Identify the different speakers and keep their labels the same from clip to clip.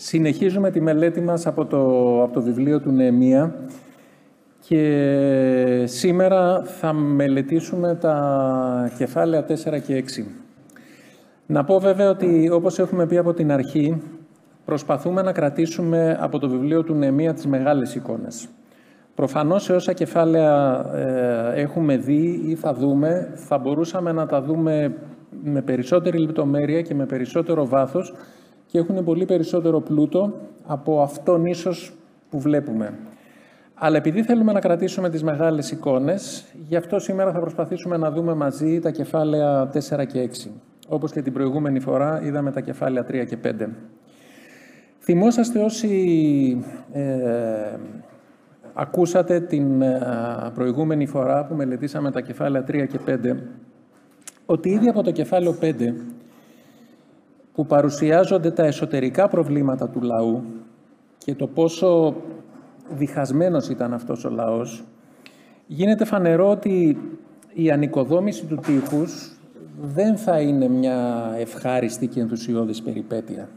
Speaker 1: Συνεχίζουμε τη μελέτη μας από το, από το βιβλίο του Νεεμία και σήμερα θα μελετήσουμε τα κεφάλαια 4 και 6. Να πω βέβαια ότι όπως έχουμε πει από την αρχή, προσπαθούμε να κρατήσουμε από το βιβλίο του Νεεμία τις μεγάλες εικόνες. Προφανώς σε όσα κεφάλαια ε, έχουμε δει ή θα δούμε, θα μπορούσαμε να τα δούμε με περισσότερη λεπτομέρεια και με περισσότερο βάθος και έχουν πολύ περισσότερο πλούτο από αυτόν ίσως που βλέπουμε. Αλλά επειδή θέλουμε να κρατήσουμε τις μεγάλες εικόνες, γι' αυτό σήμερα θα προσπαθήσουμε να δούμε μαζί τα κεφάλαια 4 και 6. Όπως και την προηγούμενη φορά είδαμε τα κεφάλαια 3 και 5. Θυμόσαστε όσοι ε, ακούσατε την ε, προηγούμενη φορά που μελετήσαμε τα κεφάλαια 3 και 5, ότι ήδη από το κεφάλαιο 5 που παρουσιάζονται τα εσωτερικά προβλήματα του λαού και το πόσο διχασμένος ήταν αυτός ο λαός, γίνεται φανερό ότι η ανοικοδόμηση του τείχους δεν θα είναι μια ευχάριστη και ενθουσιώδης περιπέτεια.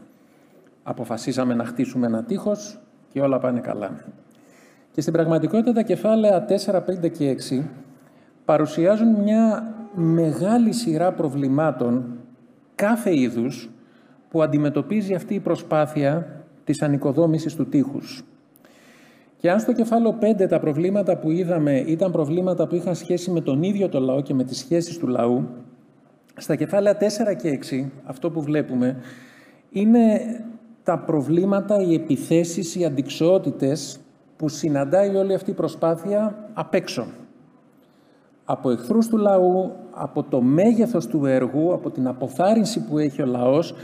Speaker 1: Αποφασίσαμε να χτίσουμε ένα τείχος και όλα πάνε καλά. Και στην πραγματικότητα τα κεφάλαια 4, 5 και 6 παρουσιάζουν μια μεγάλη σειρά προβλημάτων κάθε είδους που αντιμετωπίζει αυτή η προσπάθεια της ανοικοδόμησης του τείχους. Και αν στο κεφάλαιο 5 τα προβλήματα που είδαμε ήταν προβλήματα που είχαν σχέση με τον ίδιο το λαό και με τις σχέσεις του λαού, στα κεφάλαια 4 και 6, αυτό που βλέπουμε, είναι τα προβλήματα, οι επιθέσεις, οι αντικσοότητες που συναντάει όλη αυτή η προσπάθεια απ' έξω. Από εχθρούς του λαού, από το μέγεθος του έργου, από την αποθάρρυνση που έχει ο λαός,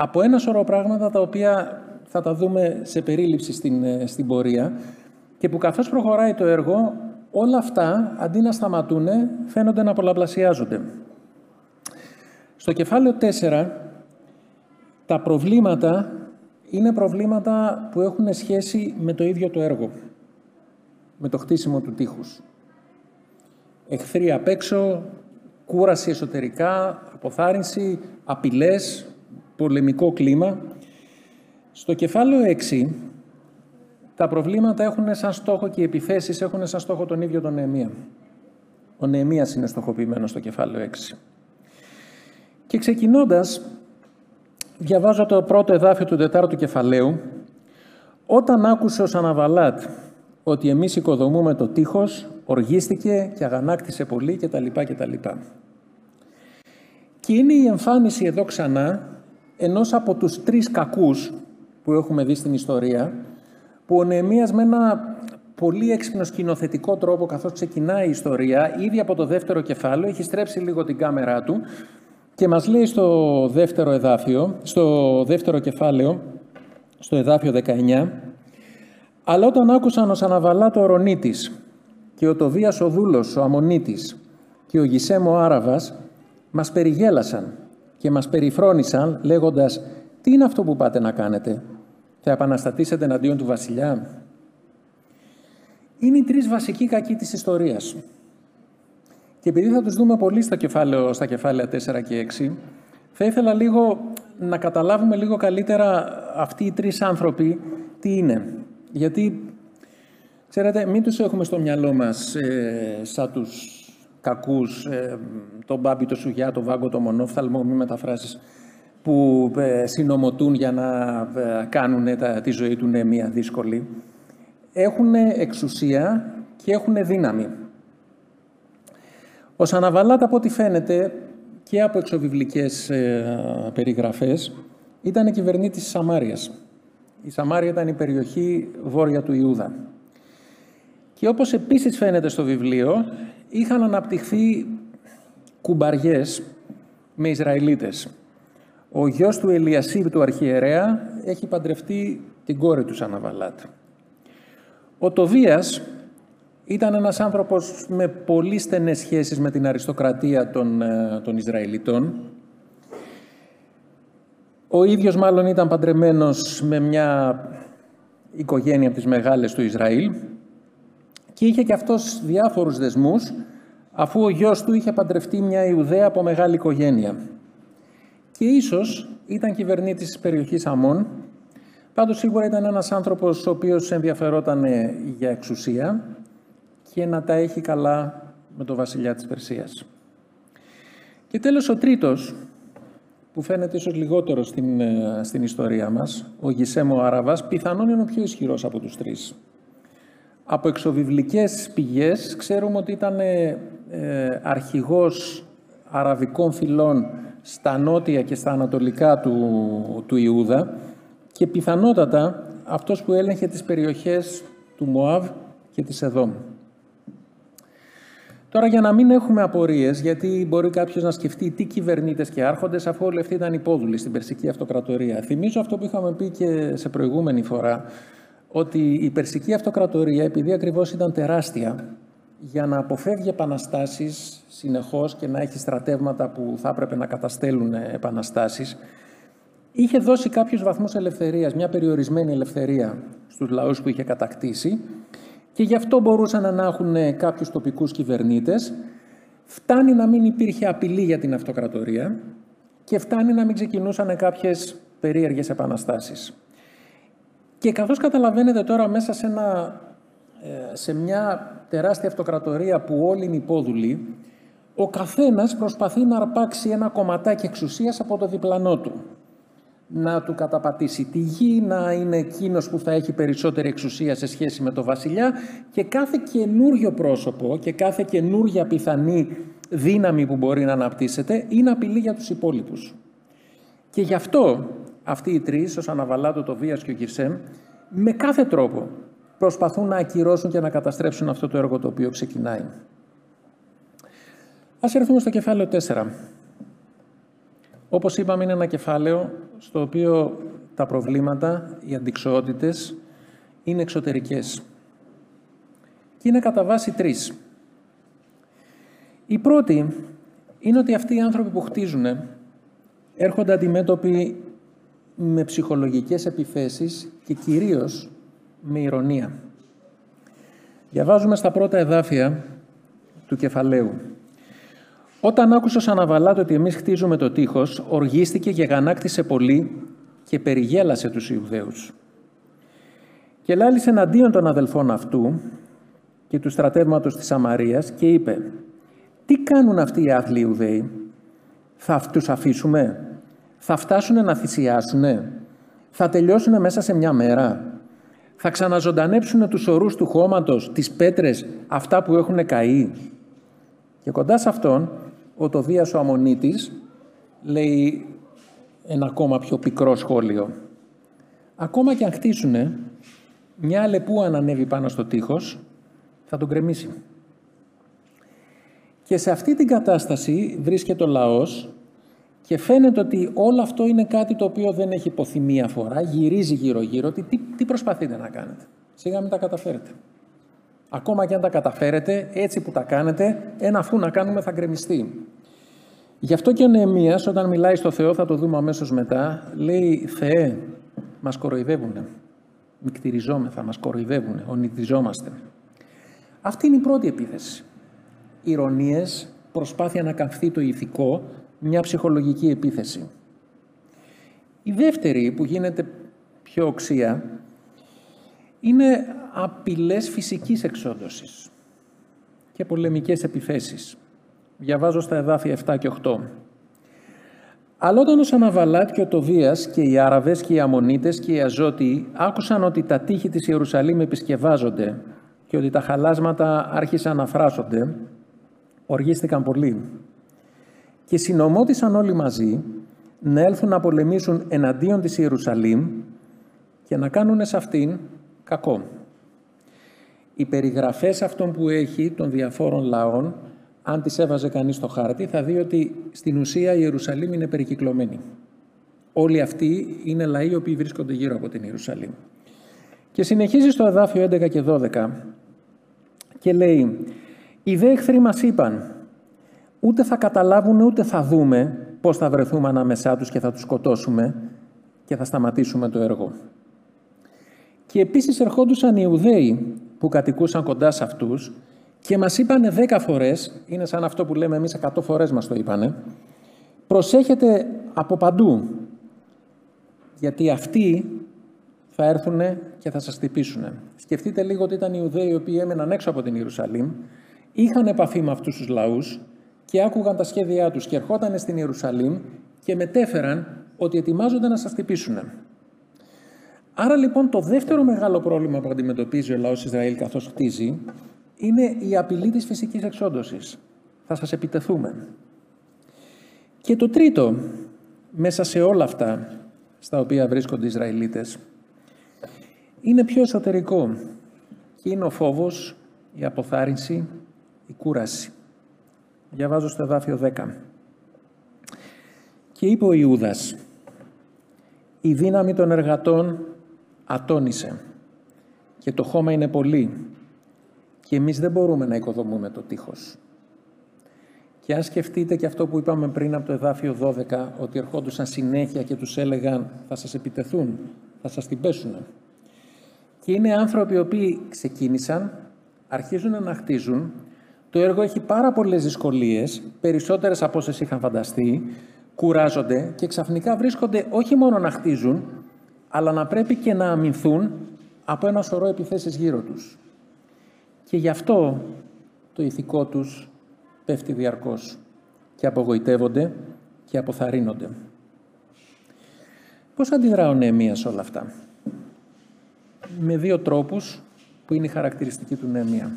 Speaker 1: από ένα σωρό πράγματα τα οποία θα τα δούμε σε περίληψη στην, ε, στην πορεία και που καθώς προχωράει το έργο, όλα αυτά, αντί να σταματούν, φαίνονται να πολλαπλασιάζονται. Στο κεφάλαιο 4, τα προβλήματα είναι προβλήματα που έχουν σχέση με το ίδιο το έργο, με το χτίσιμο του τείχους. Εχθροί απ' έξω, κούραση εσωτερικά, αποθάρρυνση, απειλές, πολεμικό κλίμα. Στο κεφάλαιο 6, τα προβλήματα έχουν σαν στόχο και οι επιθέσεις έχουν σαν στόχο τον ίδιο τον Νεεμία. Ο Νεεμίας είναι στοχοποιημένος στο κεφάλαιο 6. Και ξεκινώντας, διαβάζω το πρώτο εδάφιο του τετάρτου κεφαλαίου, όταν άκουσε ο Σαναβαλάτ ότι εμείς οικοδομούμε το τείχος, οργίστηκε και αγανάκτησε πολύ κτλ. κτλ. Και είναι η εμφάνιση εδώ ξανά ενός από τους τρεις κακούς που έχουμε δει στην ιστορία, που ο Νεεμίας με ένα πολύ έξυπνο σκηνοθετικό τρόπο, καθώς ξεκινάει η ιστορία, ήδη από το δεύτερο κεφάλαιο, έχει στρέψει λίγο την κάμερά του και μας λέει στο δεύτερο εδάφιο, στο δεύτερο κεφάλαιο, στο εδάφιο 19, «Αλλά όταν άκουσαν ο Σαναβαλά το Ορονίτης και ο Τοβίας ο Δούλος, ο Αμονίτης και ο Γισέμ ο Άραβας, μας περιγέλασαν και μας περιφρόνησαν λέγοντας «Τι είναι αυτό που πάτε να κάνετε, θα επαναστατήσετε εναντίον του βασιλιά». Είναι οι τρεις βασικοί κακοί της ιστορίας. Και επειδή θα τους δούμε πολύ στα, κεφάλαιο, στα κεφάλαια 4 και 6, θα ήθελα λίγο να καταλάβουμε λίγο καλύτερα αυτοί οι τρεις άνθρωποι τι είναι. Γιατί, ξέρετε, μην τους έχουμε στο μυαλό μας ε, σαν τους κακούς, ε, τον Μπάμπη, το Σουγιά, το Βάγκο, το Μονόφθαλμο, μη μεταφράσεις, που ε, συνομωτούν για να ε, κάνουν τη ζωή του μια δύσκολη. Έχουν εξουσία και έχουν δύναμη. Ο Σαναβαλάτα, από ό,τι φαίνεται και από εξωβιβλικές ε, περιγραφές, ήταν κυβερνήτης της Σαμάριας. Η Σαμάρια ήταν η περιοχή βόρεια του Ιούδα. Και όπως επίσης φαίνεται στο βιβλίο, είχαν αναπτυχθεί κουμπαριές με Ισραηλίτες. Ο γιος του Ελιασίβ του αρχιερέα έχει παντρευτεί την κόρη του Σαναβαλάτ. Ο Τοβίας ήταν ένας άνθρωπος με πολύ στενές σχέσεις με την αριστοκρατία των, ε, των Ισραηλιτών. Ο ίδιος μάλλον ήταν παντρεμένος με μια οικογένεια από τις μεγάλες του Ισραήλ και είχε και αυτός διάφορους δεσμούς, αφού ο γιος του είχε παντρευτεί μια Ιουδαία από μεγάλη οικογένεια. Και ίσως ήταν κυβερνήτης της περιοχής Αμών, Πάντως σίγουρα ήταν ένας άνθρωπος ο οποίος ενδιαφερόταν για εξουσία και να τα έχει καλά με το βασιλιά της Περσίας. Και τέλος ο τρίτος, που φαίνεται ίσως λιγότερο στην, ε, στην ιστορία μας, ο Γισέμο Αραβάς, πιθανόν είναι ο πιο ισχυρός από τους τρεις. Από εξοβιβλικές πηγές ξέρουμε ότι ήταν ε, ε, αρχηγός αραβικών φυλών στα νότια και στα ανατολικά του, του Ιούδα και πιθανότατα αυτός που έλεγχε τις περιοχές του Μωάβ και της Εδόμ. Τώρα για να μην έχουμε απορίες, γιατί μπορεί κάποιος να σκεφτεί τι κυβερνήτες και άρχοντες, αφού όλοι αυτοί ήταν υπόδουλοι στην Περσική Αυτοκρατορία. Θυμίζω αυτό που είχαμε πει και σε προηγούμενη φορά, ότι η Περσική Αυτοκρατορία, επειδή ακριβώς ήταν τεράστια, για να αποφεύγει επαναστάσεις συνεχώς και να έχει στρατεύματα που θα έπρεπε να καταστέλουν επαναστάσεις, είχε δώσει κάποιους βαθμούς ελευθερίας, μια περιορισμένη ελευθερία στους λαούς που είχε κατακτήσει και γι' αυτό μπορούσαν να έχουν κάποιους τοπικούς κυβερνήτες. Φτάνει να μην υπήρχε απειλή για την αυτοκρατορία και φτάνει να μην ξεκινούσαν κάποιες περίεργες επαναστάσεις. Και καθώς καταλαβαίνετε τώρα μέσα σε, ένα, ε, σε μια τεράστια αυτοκρατορία που όλοι είναι υπόδουλοι, ο καθένας προσπαθεί να αρπάξει ένα κομματάκι εξουσίας από το διπλανό του να του καταπατήσει τη γη, να είναι εκείνος που θα έχει περισσότερη εξουσία σε σχέση με το βασιλιά και κάθε καινούριο πρόσωπο και κάθε καινούργια πιθανή δύναμη που μπορεί να αναπτύσσεται είναι απειλή για τους υπόλοιπους. Και γι' αυτό αυτοί οι τρεις, ο Σαναβαλάτο, το Βίας και ο Κισέμ, με κάθε τρόπο προσπαθούν να ακυρώσουν και να καταστρέψουν αυτό το έργο το οποίο ξεκινάει. Ας έρθουμε στο κεφάλαιο 4. Όπως είπαμε, είναι ένα κεφάλαιο στο οποίο τα προβλήματα, οι αντικσοότητες, είναι εξωτερικές. Και είναι κατά βάση τρεις. Η πρώτη είναι ότι αυτοί οι άνθρωποι που χτίζουν έρχονται αντιμέτωποι με ψυχολογικές επιθέσεις και κυρίως με ηρωνία. Διαβάζουμε στα πρώτα εδάφια του κεφαλαίου. Όταν άκουσε ο Σαναβαλάτ ότι εμείς χτίζουμε το τείχος, οργίστηκε και γανάκτησε πολύ και περιγέλασε τους Ιουδαίους. Και λάλησε εναντίον των αδελφών αυτού και του στρατεύματος της Σαμαρίας και είπε «Τι κάνουν αυτοί οι άθλοι Ιουδαίοι, θα τους αφήσουμε, θα φτάσουν να θυσιάσουν, θα τελειώσουν μέσα σε μια μέρα, θα ξαναζωντανέψουν τους ορούς του χώματος, τις πέτρες, αυτά που έχουν καεί». Και κοντά σε αυτόν ο Τοβίας ο Αμονίτης λέει ένα ακόμα πιο πικρό σχόλιο. Ακόμα και αν χτίσουν μια αλεπού αν ανέβει πάνω στο τείχος, θα τον κρεμίσει. Και σε αυτή την κατάσταση βρίσκεται ο λαός και φαίνεται ότι όλο αυτό είναι κάτι το οποίο δεν έχει υποθεί μία φορά, γυρίζει γύρω-γύρω, τι, τι προσπαθείτε να κάνετε. Σιγά μην τα καταφέρετε. Ακόμα και αν τα καταφέρετε, έτσι που τα κάνετε, ένα αφού να κάνουμε θα γκρεμιστεί. Γι' αυτό και ο Νεεμίας, όταν μιλάει στο Θεό, θα το δούμε αμέσως μετά, λέει «Θεέ, μας κοροϊδεύουνε, μικτηριζόμεθα, μας κοροϊδεύουνε, ονειδιζόμαστε». Αυτή είναι η πρώτη επίθεση. Ηρωνίες, προσπάθεια να καυθεί το ηθικό, μια ψυχολογική επίθεση. Η δεύτερη που γίνεται πιο οξία είναι απειλές φυσικής εξόντωσης και πολεμικές επιθέσεις. Διαβάζω στα εδάφια 7 και 8. Αλλά όταν ο Σαναβαλάτ και ο Τοβίας και οι Άραβες και οι Αμονίτες και οι Αζώτιοι άκουσαν ότι τα τείχη της Ιερουσαλήμ επισκευάζονται και ότι τα χαλάσματα άρχισαν να φράσονται, οργίστηκαν πολύ. Και συνομώτησαν όλοι μαζί να έλθουν να πολεμήσουν εναντίον της Ιερουσαλήμ και να κάνουν σε αυτήν κακό. Οι περιγραφές αυτών που έχει των διαφόρων λαών, αν τις έβαζε κανείς στο χάρτη, θα δει ότι στην ουσία η Ιερουσαλήμ είναι περικυκλωμένη. Όλοι αυτοί είναι λαοί οι οποίοι βρίσκονται γύρω από την Ιερουσαλήμ. Και συνεχίζει στο εδάφιο 11 και 12 και λέει «Οι δε εχθροί μας είπαν, ούτε θα καταλάβουν ούτε θα δούμε πώς θα βρεθούμε ανάμεσά τους και θα τους σκοτώσουμε και θα σταματήσουμε το έργο». Και επίσης ερχόντουσαν οι Ιουδαίοι που κατοικούσαν κοντά σε αυτούς και μας είπανε δέκα φορές, είναι σαν αυτό που λέμε εμείς εκατό φορές μας το είπανε, προσέχετε από παντού, γιατί αυτοί θα έρθουν και θα σας χτυπήσουν. Σκεφτείτε λίγο ότι ήταν οι Ιουδαίοι οι οποίοι έμεναν έξω από την Ιερουσαλήμ, είχαν επαφή με αυτούς τους λαούς και άκουγαν τα σχέδιά τους και ερχόταν στην Ιερουσαλήμ και μετέφεραν ότι ετοιμάζονται να σας χτυπήσουν. Άρα λοιπόν το δεύτερο μεγάλο πρόβλημα που αντιμετωπίζει ο λαός Ισραήλ καθώς χτίζει είναι η απειλή της φυσικής εξόντωσης. Θα σας επιτεθούμε. Και το τρίτο, μέσα σε όλα αυτά στα οποία βρίσκονται οι Ισραηλίτες, είναι πιο εσωτερικό και είναι ο φόβος, η αποθάρρυνση, η κούραση. Διαβάζω στο εδάφιο 10. Και είπε ο Ιούδας, η δύναμη των εργατών ατόνισε και το χώμα είναι πολύ και εμείς δεν μπορούμε να οικοδομούμε το τείχος. Και αν σκεφτείτε και αυτό που είπαμε πριν από το εδάφιο 12, ότι ερχόντουσαν συνέχεια και τους έλεγαν θα σας επιτεθούν, θα σας την πέσουν. Και είναι άνθρωποι οι οποίοι ξεκίνησαν, αρχίζουν να χτίζουν, το έργο έχει πάρα πολλές δυσκολίες, περισσότερες από όσες είχαν φανταστεί, κουράζονται και ξαφνικά βρίσκονται όχι μόνο να χτίζουν, αλλά να πρέπει και να αμυνθούν από ένα σωρό επιθέσεις γύρω τους. Και γι' αυτό το ηθικό τους πέφτει διαρκώς και απογοητεύονται και αποθαρρύνονται. Πώς αντιδρά ο Νεεμίας όλα αυτά; Με δύο τρόπους που είναι η χαρακτηριστική του Νεεμία.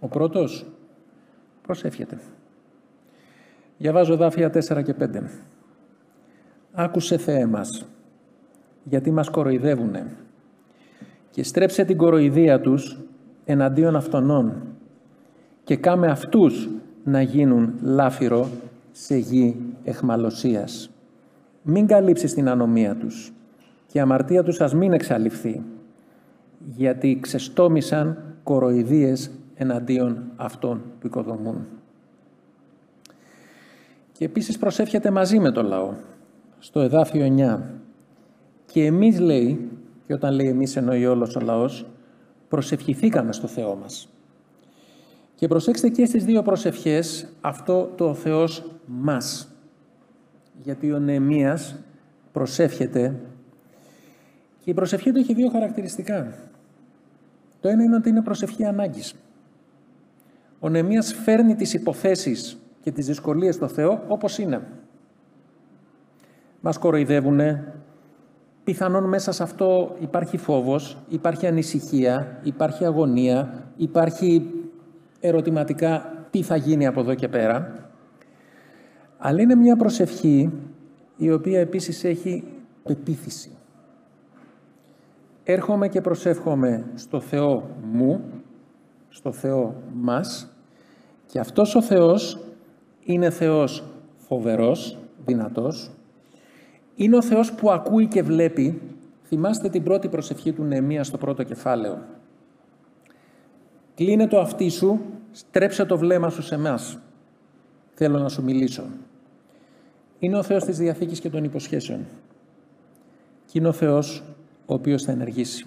Speaker 1: Ο πρώτος προσεύχεται. Διαβάζω δάφια 4 και 5. Άκουσε Θεέ μας, γιατί μας κοροϊδεύουνε και στρέψε την κοροϊδία τους εναντίον αυτονών και κάμε αυτούς να γίνουν λάφυρο σε γη εχμαλωσίας. Μην καλύψεις την ανομία τους και η αμαρτία τους ας μην εξαλειφθεί, γιατί ξεστόμησαν κοροϊδίες εναντίον αυτών που οικοδομούν. Και επίσης προσεύχεται μαζί με το λαό, στο εδάφιο 9. Και εμείς λέει, και όταν λέει εμείς εννοεί όλος ο λαός, προσευχηθήκαμε στο Θεό μας. Και προσέξτε και στις δύο προσευχές αυτό το Θεός μας. Γιατί ο Νεεμίας προσεύχεται και η προσευχή του έχει δύο χαρακτηριστικά. Το ένα είναι ότι είναι προσευχή ανάγκης. Ο Νεεμίας φέρνει τις υποθέσεις και τις δυσκολίες στο Θεό όπως είναι. Μας κοροϊδεύουνε, πιθανόν μέσα σε αυτό υπάρχει φόβος, υπάρχει ανησυχία, υπάρχει αγωνία, υπάρχει ερωτηματικά τι θα γίνει από εδώ και πέρα. Αλλά είναι μια προσευχή η οποία επίσης έχει πεποίθηση. Έρχομαι και προσεύχομαι στο Θεό μου, στο Θεό μας και αυτός ο Θεός είναι Θεός φοβερός, δυνατός. Είναι ο Θεός που ακούει και βλέπει. Θυμάστε την πρώτη προσευχή του Νεμία στο πρώτο κεφάλαιο. Κλείνε το αυτί σου, στρέψε το βλέμμα σου σε μας. Θέλω να σου μιλήσω. Είναι ο Θεός της Διαθήκης και των υποσχέσεων. Και είναι ο Θεός ο οποίος θα ενεργήσει.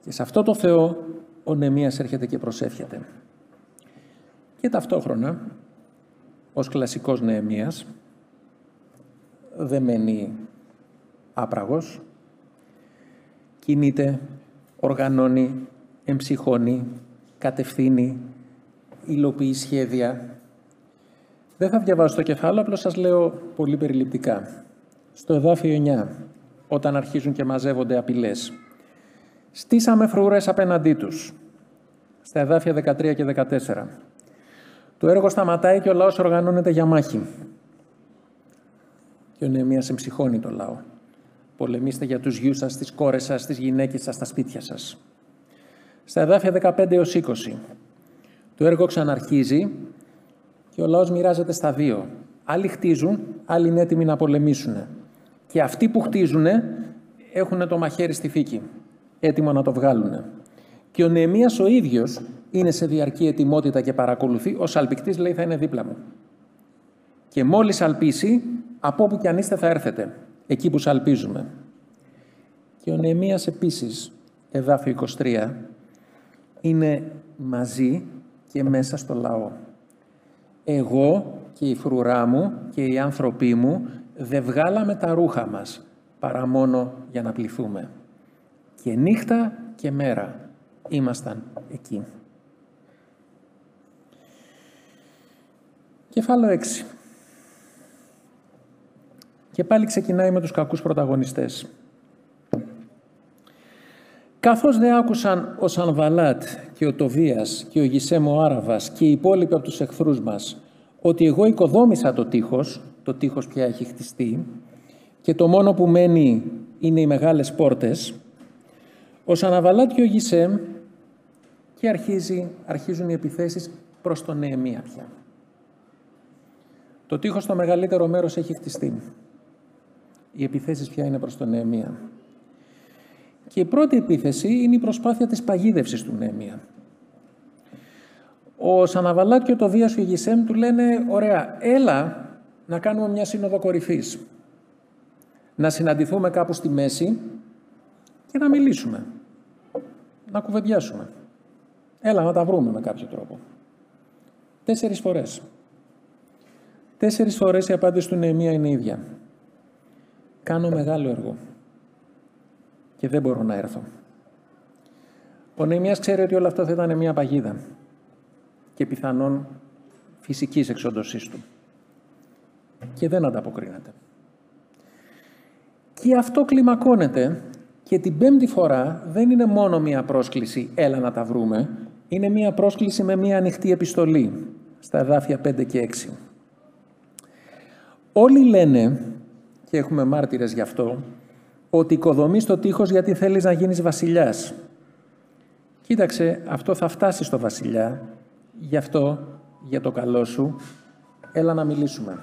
Speaker 1: Και σε αυτό το Θεό ο Νεμίας έρχεται και προσεύχεται. Και ταυτόχρονα, ως κλασικός Νεεμίας, δεν μένει άπραγος, κινείται, οργανώνει, εμψυχώνει, κατευθύνει, υλοποιεί σχέδια. Δεν θα διαβάσω το κεφάλαιο, απλώς σας λέω πολύ περιληπτικά. Στο εδάφιο 9, όταν αρχίζουν και μαζεύονται απειλές. Στήσαμε φρουρές απέναντί τους. Στα εδάφια 13 και 14. Το έργο σταματάει και ο λαός οργανώνεται για μάχη. Και ο Νεεμίας εμψυχώνει το λαό. Πολεμήστε για τους γιους σας, τις κόρες σας, τις γυναίκες σας, τα σπίτια σας. Στα εδάφια 15 έως 20. Το έργο ξαναρχίζει και ο λαός μοιράζεται στα δύο. Άλλοι χτίζουν, άλλοι είναι έτοιμοι να πολεμήσουν. Και αυτοί που χτίζουν έχουν το μαχαίρι στη θήκη, έτοιμο να το βγάλουν. Και ο Νεεμίας ο ίδιος είναι σε διαρκή ετοιμότητα και παρακολουθεί, ο σαλπικτής λέει θα είναι δίπλα μου. Και μόλις σαλπίσει, από όπου και αν είστε θα έρθετε, εκεί που σαλπίζουμε. Και ο Νεεμίας επίσης, εδάφιο 23, είναι μαζί και μέσα στο λαό. Εγώ και η φρουρά μου και οι άνθρωποι μου δεν βγάλαμε τα ρούχα μας παρά μόνο για να πληθούμε. Και νύχτα και μέρα ήμασταν εκεί. Κεφάλαιο 6. Και πάλι ξεκινάει με τους κακούς πρωταγωνιστές. Καθώς δεν άκουσαν ο Σανβαλάτ και ο Τοβίας και ο Γισέμο Άραβας και οι υπόλοιποι από τους εχθρούς μας ότι εγώ οικοδόμησα το τείχος, το τείχος πια έχει χτιστεί και το μόνο που μένει είναι οι μεγάλες πόρτες, ο Σαναβαλάτ και ο Γισέμ και αρχίζει, αρχίζουν οι επιθέσεις προς τον Νεεμία πια. Το τείχος στο μεγαλύτερο μέρος έχει χτιστεί. Οι επιθέσεις πια είναι προς τον Νεεμία. Και η πρώτη επίθεση είναι η προσπάθεια της παγίδευσης του Νεεμία. Ο Σαναβαλάτ και ο Τοβίας και ο Γισέμ του λένε «Ωραία, έλα να κάνουμε μια σύνοδο κορυφής. Να συναντηθούμε κάπου στη μέση και να μιλήσουμε. Να κουβεντιάσουμε. Έλα να τα βρούμε με κάποιο τρόπο». Τέσσερις φορές. Τέσσερις φορές η απάντηση του Νεεμία είναι ίδια. Κάνω μεγάλο έργο και δεν μπορώ να έρθω. Ο Νεημίας ξέρει ότι όλο αυτό θα ήταν μια παγίδα και πιθανόν φυσικής εξόντωσής του. Και δεν ανταποκρίνεται. Και αυτό κλιμακώνεται και την πέμπτη φορά δεν είναι μόνο μία πρόσκληση «έλα να τα βρούμε», είναι μία πρόσκληση με μία ανοιχτή επιστολή στα εδάφια 5 και 6. Όλοι λένε, και έχουμε μάρτυρες γι' αυτό, ότι οικοδομείς το τείχος γιατί θέλεις να γίνεις βασιλιάς. Κοίταξε, αυτό θα φτάσει στο βασιλιά, γι' αυτό, για το καλό σου, έλα να μιλήσουμε.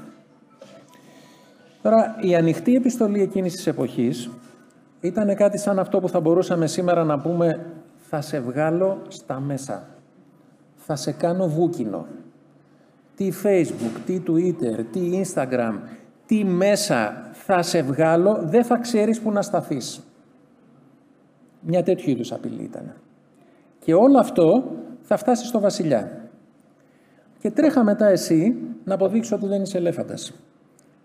Speaker 1: Τώρα, η ανοιχτή επιστολή εκείνης της εποχής ήταν κάτι σαν αυτό που θα μπορούσαμε σήμερα να πούμε «θα σε βγάλω στα μέσα, θα σε κάνω βούκινο». Τι Facebook, τι Twitter, τι Instagram, τι μέσα θα σε βγάλω, δεν θα ξέρεις που να σταθείς. Μια τέτοιου είδους απειλή ήταν. Και όλο αυτό θα φτάσει στο βασιλιά. Και τρέχα μετά εσύ να αποδείξω ότι δεν είσαι ελέφαντας.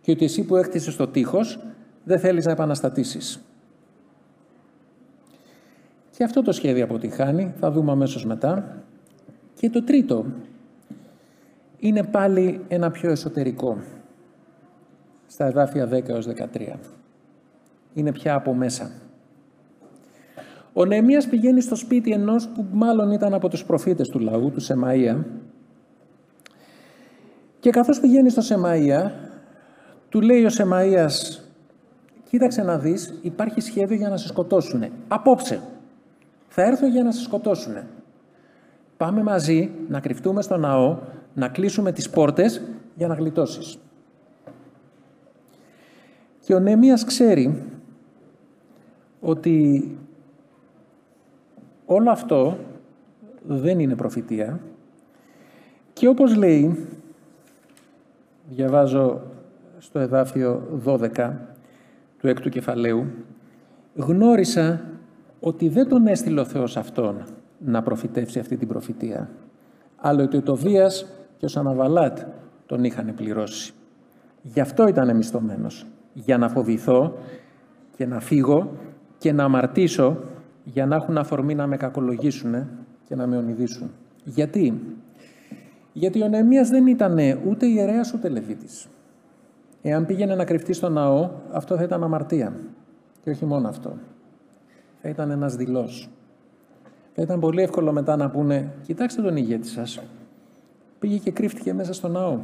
Speaker 1: Και ότι εσύ που έκτισες το τείχος δεν θέλεις να επαναστατήσεις. Και αυτό το σχέδιο αποτυχάνει, θα δούμε αμέσως μετά. Και το τρίτο είναι πάλι ένα πιο εσωτερικό στα εδάφια 10 έως 13. Είναι πια από μέσα. Ο Νεεμίας πηγαίνει στο σπίτι ενός που μάλλον ήταν από τους προφήτες του λαού, του Σεμαΐα, και καθώς πηγαίνει στο Σεμαΐα, του λέει ο Σεμαΐας, κοίταξε να δεις, υπάρχει σχέδιο για να σε σκοτώσουνε. Απόψε. Θα έρθω για να σε σκοτώσουνε. Πάμε μαζί να κρυφτούμε στο ναό, να κλείσουμε τις πόρτες για να γλιτώσεις. Και ο Νέμιας ξέρει ότι όλο αυτό δεν είναι προφητεία και όπως λέει, διαβάζω στο εδάφιο 12 του έκτου κεφαλαίου, γνώρισα ότι δεν τον έστειλε ο Θεός Αυτόν να προφητεύσει αυτή την προφητεία, αλλά ότι ο Τοβίας και ο Σαναβαλάτ τον είχαν πληρώσει. Γι' αυτό ήταν μισθωμένος για να φοβηθώ και να φύγω και να αμαρτήσω για να έχουν αφορμή να με κακολογήσουν και να με ονειδήσουν. Γιατί; Γιατί ο Νεεμίας δεν ήταν ούτε ιερέας ούτε λεβίτης. Εάν πήγαινε να κρυφτεί στο ναό, αυτό θα ήταν αμαρτία. Και όχι μόνο αυτό. Θα ήταν ένας δηλός. Θα ήταν πολύ εύκολο μετά να πούνε «Κοιτάξτε τον ηγέτη σας. Πήγε και κρύφτηκε μέσα στο ναό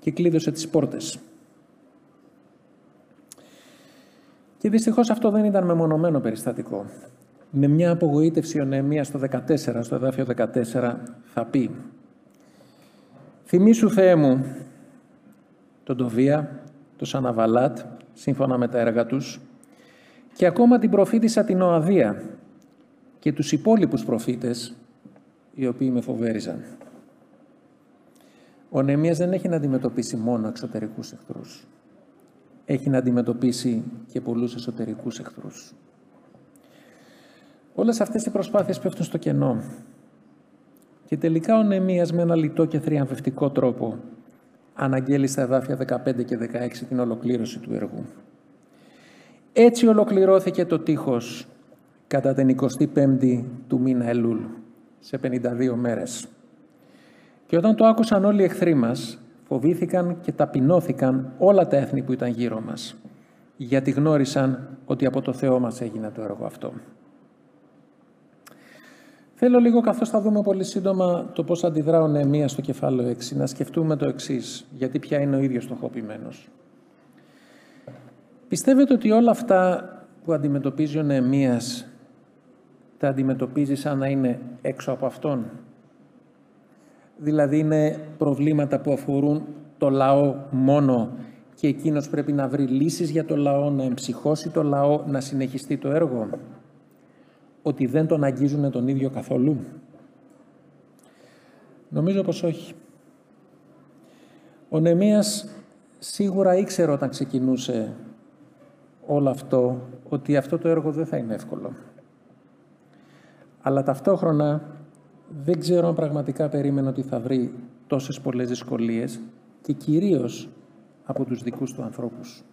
Speaker 1: και κλείδωσε τις πόρτες». Και δυστυχώς αυτό δεν ήταν μεμονωμένο περιστατικό. Με μια απογοήτευση ο Νεεμίας στο 14, στο εδάφιο 14, θα πει «Θυμήσου, Θεέ μου, τον Τοβία, τον Σαναβαλάτ, σύμφωνα με τα έργα τους, και ακόμα την προφήτησα την Οαδία και τους υπόλοιπους προφήτες, οι οποίοι με φοβέριζαν». Ο Νεεμίας δεν έχει να αντιμετωπίσει μόνο εξωτερικούς εχθρούς έχει να αντιμετωπίσει και πολλούς εσωτερικούς εχθρούς. Όλες αυτές οι προσπάθειες πέφτουν στο κενό. Και τελικά ο Νεμίας με ένα λιτό και θριαμβευτικό τρόπο αναγγέλει στα εδάφια 15 και 16 την ολοκλήρωση του έργου. Έτσι ολοκληρώθηκε το τείχος κατά την 25η του μήνα Ελούλ, σε 52 μέρες. Και όταν το άκουσαν όλοι οι εχθροί μας, φοβήθηκαν και ταπεινώθηκαν όλα τα έθνη που ήταν γύρω μας, γιατί γνώρισαν ότι από το Θεό μας έγινε το έργο αυτό. Θέλω λίγο, καθώς θα δούμε πολύ σύντομα το πώς αντιδρά ο Νεεμίας στο κεφάλαιο 6, να σκεφτούμε το εξής, γιατί πια είναι ο ίδιος στοχοποιημένος. Πιστεύετε ότι όλα αυτά που αντιμετωπίζει ο Νεεμίας τα αντιμετωπίζει σαν να είναι έξω από Αυτόν; Δηλαδή είναι προβλήματα που αφορούν το λαό μόνο και εκείνος πρέπει να βρει λύσεις για το λαό, να εμψυχώσει το λαό, να συνεχιστεί το έργο. Ότι δεν τον αγγίζουν τον ίδιο καθόλου. Νομίζω πως όχι. Ο Νεμίας σίγουρα ήξερε όταν ξεκινούσε όλο αυτό ότι αυτό το έργο δεν θα είναι εύκολο. Αλλά ταυτόχρονα δεν ξέρω αν πραγματικά περίμενε ότι θα βρει τόσες πολλές δυσκολίες και κυρίως από τους δικούς του ανθρώπους.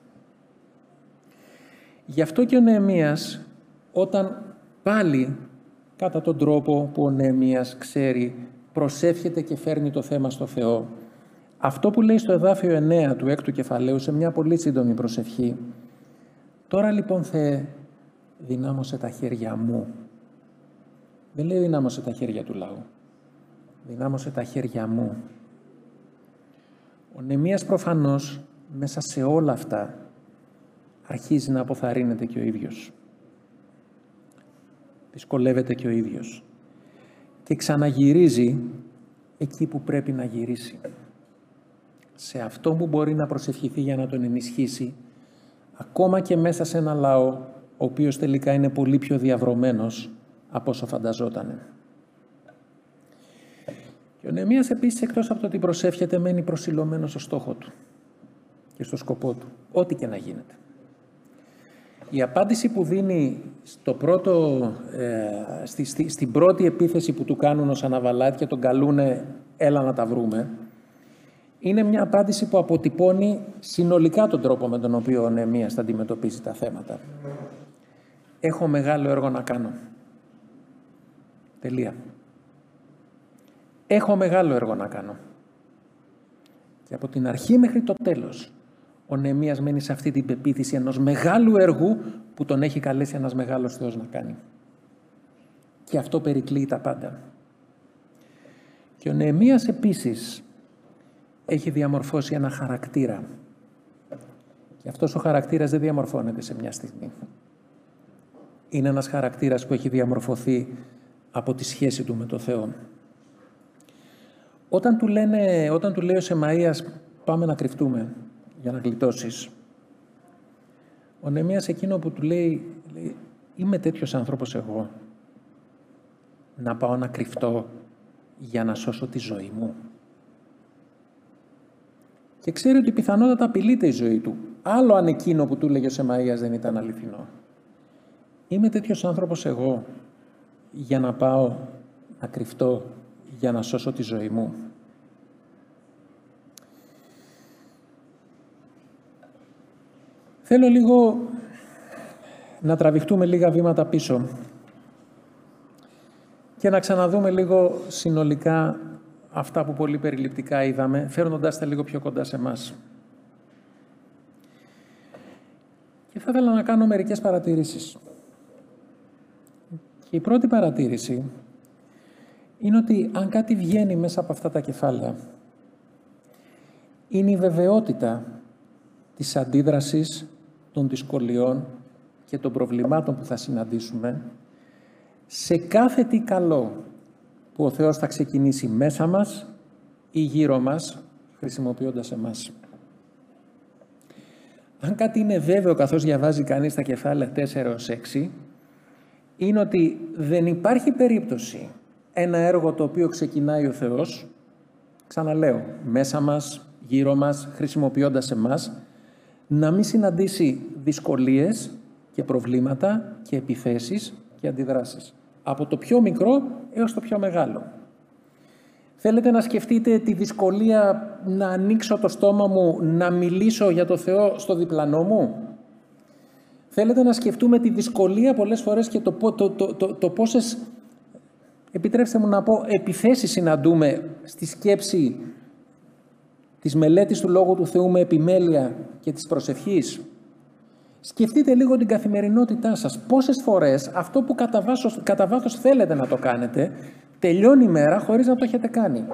Speaker 1: Γι' αυτό και ο Νεεμίας όταν πάλι κατά τον τρόπο που ο Νεεμίας ξέρει προσεύχεται και φέρνει το θέμα στο Θεό αυτό που λέει στο εδάφιο 9 του έκτου κεφαλαίου σε μια πολύ σύντομη προσευχή Τώρα λοιπόν Θεέ, δυνάμωσε τα χέρια μου. Δεν λέει δυνάμωσε τα χέρια του λαού. Δυνάμωσε τα χέρια μου. Ο Νεμίας προφανώς μέσα σε όλα αυτά αρχίζει να αποθαρρύνεται και ο ίδιος. Δυσκολεύεται και ο ίδιος. Και ξαναγυρίζει εκεί που πρέπει να γυρίσει. Σε αυτό που μπορεί να προσευχηθεί για να τον ενισχύσει ακόμα και μέσα σε ένα λαό ο οποίος τελικά είναι πολύ πιο διαβρωμένος από όσο φανταζόταν. Και ο Νεμίας επίσης εκτός από το ότι προσεύχεται μένει προσιλωμένος στο στόχο του και στο σκοπό του, ό,τι και να γίνεται. Η απάντηση που δίνει στο πρώτο, ε, στη, στην πρώτη επίθεση που του κάνουν ως αναβαλάτια, τον καλούνε «έλα να τα βρούμε», είναι μια απάντηση που αποτυπώνει συνολικά τον τρόπο με τον οποίο ο Νεμίας θα αντιμετωπίσει τα θέματα. Έχω μεγάλο έργο να κάνω. Τελεία. Έχω μεγάλο έργο να κάνω. Και από την αρχή μέχρι το τέλος, ο Νεμίας μένει σε αυτή την πεποίθηση ενός μεγάλου έργου που τον έχει καλέσει ένας μεγάλος Θεός να κάνει. Και αυτό περικλείει τα πάντα. Και ο Νεμίας επίσης έχει διαμορφώσει ένα χαρακτήρα. Και αυτός ο χαρακτήρας δεν διαμορφώνεται σε μια στιγμή. Είναι ένας χαρακτήρας που έχει διαμορφωθεί από τη σχέση του με το Θεό. Όταν του, λένε, όταν του λέει ο Σεμαΐας πάμε να κρυφτούμε για να γλιτώσεις, ο Νεμίας εκείνο που του λέει, λέει είμαι τέτοιος άνθρωπος εγώ να πάω να κρυφτώ για να σώσω τη ζωή μου και ξέρει ότι πιθανότατα απειλείται η ζωή του. Άλλο αν εκείνο που του λέγει ο Σεμαΐας δεν ήταν αληθινό. Είμαι τέτοιος άνθρωπος εγώ για να πάω να κρυφτώ για να σώσω τη ζωή μου. Θέλω λίγο να τραβηχτούμε λίγα βήματα πίσω και να ξαναδούμε λίγο συνολικά αυτά που πολύ περιληπτικά είδαμε, φέρνοντάς τα λίγο πιο κοντά σε μας. Και θα ήθελα να κάνω μερικές παρατηρήσεις. Και η πρώτη παρατήρηση είναι ότι αν κάτι βγαίνει μέσα από αυτά τα κεφάλαια, είναι η βεβαιότητα της αντίδρασης των δυσκολιών και των προβλημάτων που θα συναντήσουμε σε κάθε τι καλό που ο Θεός θα ξεκινήσει μέσα μας ή γύρω μας, χρησιμοποιώντας εμάς. Αν κάτι είναι βέβαιο καθώς διαβάζει κανείς τα κεφάλαια 4-6, είναι ότι δεν υπάρχει περίπτωση ένα έργο το οποίο ξεκινάει ο Θεός, ξαναλέω, μέσα μας, γύρω μας, χρησιμοποιώντας εμάς, να μην συναντήσει δυσκολίες και προβλήματα και επιθέσεις και αντιδράσεις από το πιο μικρό έως το πιο μεγάλο. Θέλετε να σκεφτείτε τη δυσκολία να ανοίξω το στόμα μου, να μιλήσω για το Θεό στο διπλανό μου; Θέλετε να σκεφτούμε τη δυσκολία πολλές φορές και το, το, το, το, το πόσες, επιτρέψτε μου να πω, επιθέσεις συναντούμε στη σκέψη της μελέτης του Λόγου του Θεού με επιμέλεια και της προσευχής. Σκεφτείτε λίγο την καθημερινότητά σας. Πόσες φορές αυτό που κατά βάθος, θέλετε να το κάνετε, τελειώνει η μέρα χωρίς να το έχετε κάνει.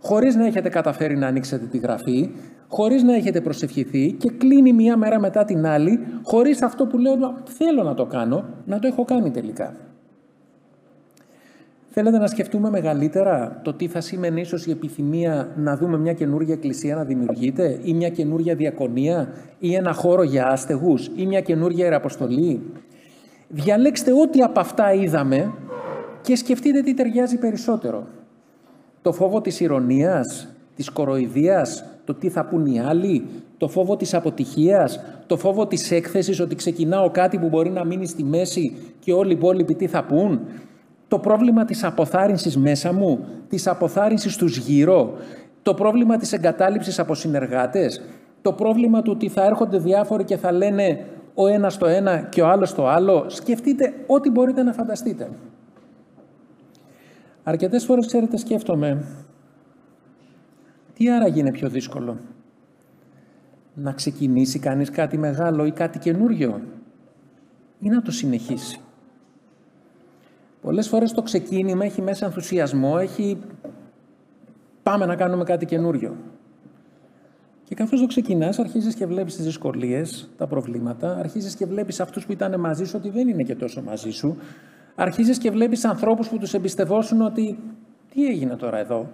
Speaker 1: Χωρίς να έχετε καταφέρει να ανοίξετε τη γραφή, χωρίς να έχετε προσευχηθεί και κλείνει μία μέρα μετά την άλλη, χωρίς αυτό που λέω θέλω να το κάνω, να το έχω κάνει τελικά. Θέλετε να σκεφτούμε μεγαλύτερα το τι θα σήμαινε ίσως η επιθυμία να δούμε μια καινούργια εκκλησία να δημιουργείται ή μια καινούργια διακονία ή ένα χώρο για άστεγους ή μια καινούργια ιεραποστολή; Διαλέξτε ό,τι από αυτά είδαμε και σκεφτείτε τι ταιριάζει περισσότερο. Το φόβο της ηρωνίας, της κοροϊδίας, το τι θα πούν οι άλλοι, το φόβο της αποτυχίας, το φόβο της έκθεσης ότι ξεκινάω κάτι που μπορεί να μείνει στη μέση και όλοι οι υπόλοιποι τι θα πούν, το πρόβλημα της αποθάρρυνσης μέσα μου, της αποθάρρυνσης τους γύρω, το πρόβλημα της εγκατάλειψης από συνεργάτες, το πρόβλημα του ότι θα έρχονται διάφοροι και θα λένε ο ένας το ένα και ο άλλος το άλλο. Σκεφτείτε ό,τι μπορείτε να φανταστείτε. Αρκετές φορές, ξέρετε, σκέφτομαι τι άραγε είναι πιο δύσκολο; Να ξεκινήσει κανείς κάτι μεγάλο ή κάτι καινούριο; Ή να το συνεχίσει; Πολλές φορές το ξεκίνημα έχει μέσα ενθουσιασμό, έχει πάμε να κάνουμε κάτι καινούριο. Και καθώς το ξεκινάς, αρχίζεις και βλέπεις τις δυσκολίες, τα προβλήματα, αρχίζεις και βλέπεις αυτούς που ήταν μαζί σου ότι δεν είναι και τόσο μαζί σου, αρχίζεις και βλέπεις ανθρώπους που τους εμπιστευόσουν ότι τι έγινε τώρα εδώ;